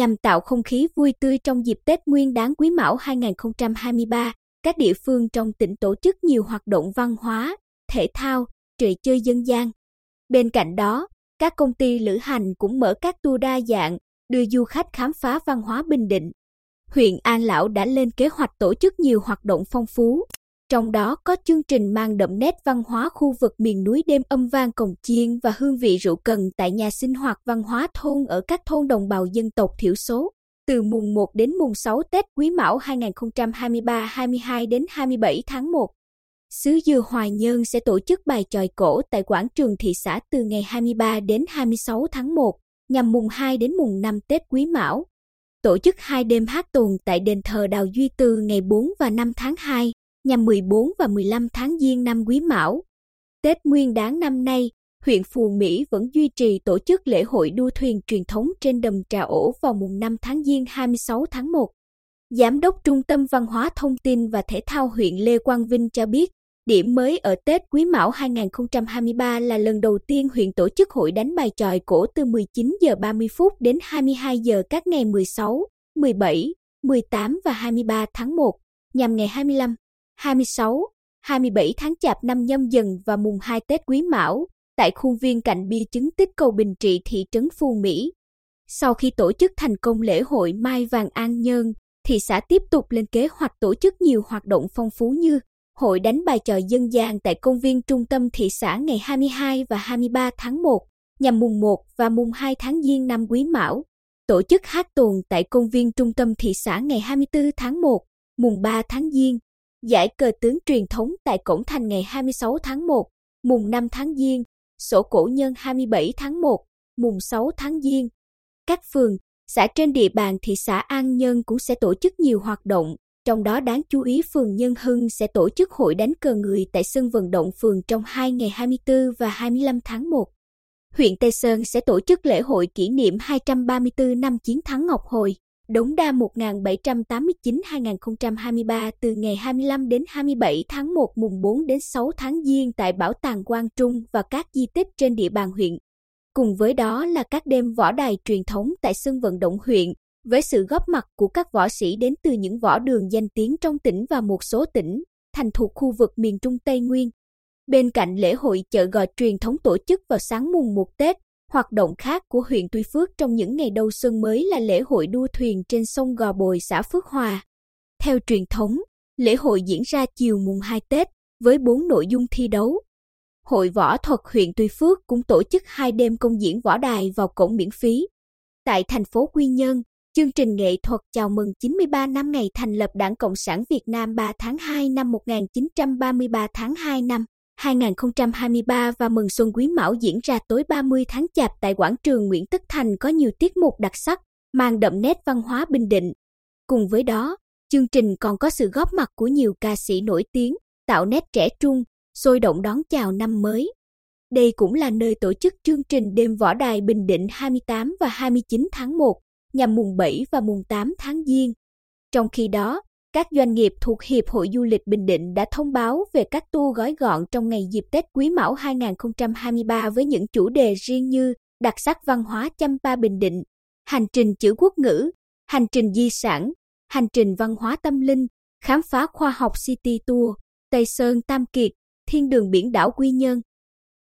Nhằm tạo không khí vui tươi trong dịp Tết Nguyên đán Quý Mão 2023, các địa phương trong tỉnh tổ chức nhiều hoạt động văn hóa, thể thao, trò chơi dân gian. Bên cạnh đó, các công ty lữ hành cũng mở các tour đa dạng, đưa du khách khám phá văn hóa Bình Định. Huyện An Lão đã lên kế hoạch tổ chức nhiều hoạt động phong phú, trong đó có chương trình mang đậm nét văn hóa khu vực miền núi đêm âm vang cồng chiên và hương vị rượu cần tại nhà sinh hoạt văn hóa thôn ở các thôn đồng bào dân tộc thiểu số. Từ mùng 1 đến mùng 6 Tết Quý Mão 2023 22 đến 27 tháng 1. Sứ Dừa Hoài Nhơn sẽ tổ chức bài tròi cổ tại quảng trường thị xã từ ngày 23 đến 26 tháng 1, nhằm mùng 2 đến mùng 5 Tết Quý Mão. Tổ chức hai đêm hát tuồng tại đền thờ Đào Duy từ ngày 4 và 5 tháng 2, nhằm 14 và 15 tháng Giêng năm Quý Mão. Tết Nguyên đán năm nay, huyện Phù Mỹ vẫn duy trì tổ chức lễ hội đua thuyền truyền thống trên đầm Trà Ổ vào mùng 5 tháng Giêng 26 tháng 1. Giám đốc Trung tâm Văn hóa Thông tin và Thể thao huyện Lê Quang Vinh cho biết, điểm mới ở Tết Quý Mão 2023 là lần đầu tiên huyện tổ chức hội đánh bài tròi cổ từ 19 giờ 30 phút đến 22 giờ các ngày 16, 17, 18 và 23 tháng 1, nhằm ngày 25, 26, 27 tháng Chạp năm nhâm dần và mùng 2 Tết Quý Mão, tại khuôn viên cạnh bia chứng tích cầu Bình Trị thị trấn Phu Mỹ. Sau khi tổ chức thành công lễ hội Mai Vàng An Nhơn, thị xã tiếp tục lên kế hoạch tổ chức nhiều hoạt động phong phú như hội đánh bài trò dân gian tại công viên trung tâm thị xã ngày 22 và 23 tháng 1, nhằm mùng 1 và mùng 2 tháng Giêng năm Quý Mão, tổ chức hát tuồng tại công viên trung tâm thị xã ngày 24 tháng 1, mùng 3 tháng Giêng, giải cờ tướng truyền thống tại cổng thành ngày 26 tháng 1, mùng 5 tháng Giêng, sổ cổ nhân 27 tháng 1, mùng 6 tháng Giêng. Các phường, xã trên địa bàn thị xã An Nhân cũng sẽ tổ chức nhiều hoạt động, trong đó đáng chú ý phường Nhân Hưng sẽ tổ chức hội đánh cờ người tại sân vận động phường trong hai ngày 24 và 25 tháng 1. Huyện Tây Sơn sẽ tổ chức lễ hội kỷ niệm 234 năm chiến thắng Ngọc Hồi, Đống Đa 1789-2023 từ ngày 25 đến 27 tháng 1 mùng 4 đến 6 tháng Giêng tại Bảo tàng Quang Trung và các di tích trên địa bàn huyện. Cùng với đó là các đêm võ đài truyền thống tại sân vận động huyện, với sự góp mặt của các võ sĩ đến từ những võ đường danh tiếng trong tỉnh và một số tỉnh, thành thuộc khu vực miền Trung Tây Nguyên. Bên cạnh lễ hội chợ gò truyền thống tổ chức vào sáng mùng 1 Tết, Hoạt động khác của huyện Tuy Phước trong những ngày đầu xuân mới là lễ hội đua thuyền trên sông Gò Bồi xã Phước Hòa. Theo truyền thống, lễ hội diễn ra chiều mùng 2 Tết với 4 nội dung thi đấu. Hội võ thuật huyện Tuy Phước cũng tổ chức hai đêm công diễn võ đài vào cổng miễn phí. Tại thành phố Quy Nhơn, chương trình nghệ thuật chào mừng 93 năm ngày thành lập Đảng Cộng sản Việt Nam 3 tháng 2 năm 1933 tháng 2 năm 2023 và mừng xuân Quý Mão diễn ra tối 30 tháng Chạp tại quảng trường Nguyễn Tất Thành có nhiều tiết mục đặc sắc, mang đậm nét văn hóa Bình Định. Cùng với đó, chương trình còn có sự góp mặt của nhiều ca sĩ nổi tiếng, tạo nét trẻ trung, sôi động đón chào năm mới. Đây cũng là nơi tổ chức chương trình đêm võ đài Bình Định 28 và 29 tháng 1, nhằm mùng 7 và mùng 8 tháng Giêng. Trong khi đó, các doanh nghiệp thuộc Hiệp hội Du lịch Bình Định đã thông báo về các tour gói gọn trong ngày dịp Tết Quý Mão 2023 với những chủ đề riêng như đặc sắc văn hóa Champa Bình Định, hành trình chữ quốc ngữ, hành trình di sản, hành trình văn hóa tâm linh, khám phá khoa học City Tour, Tây Sơn Tam Kiệt, thiên đường biển đảo Quy Nhơn.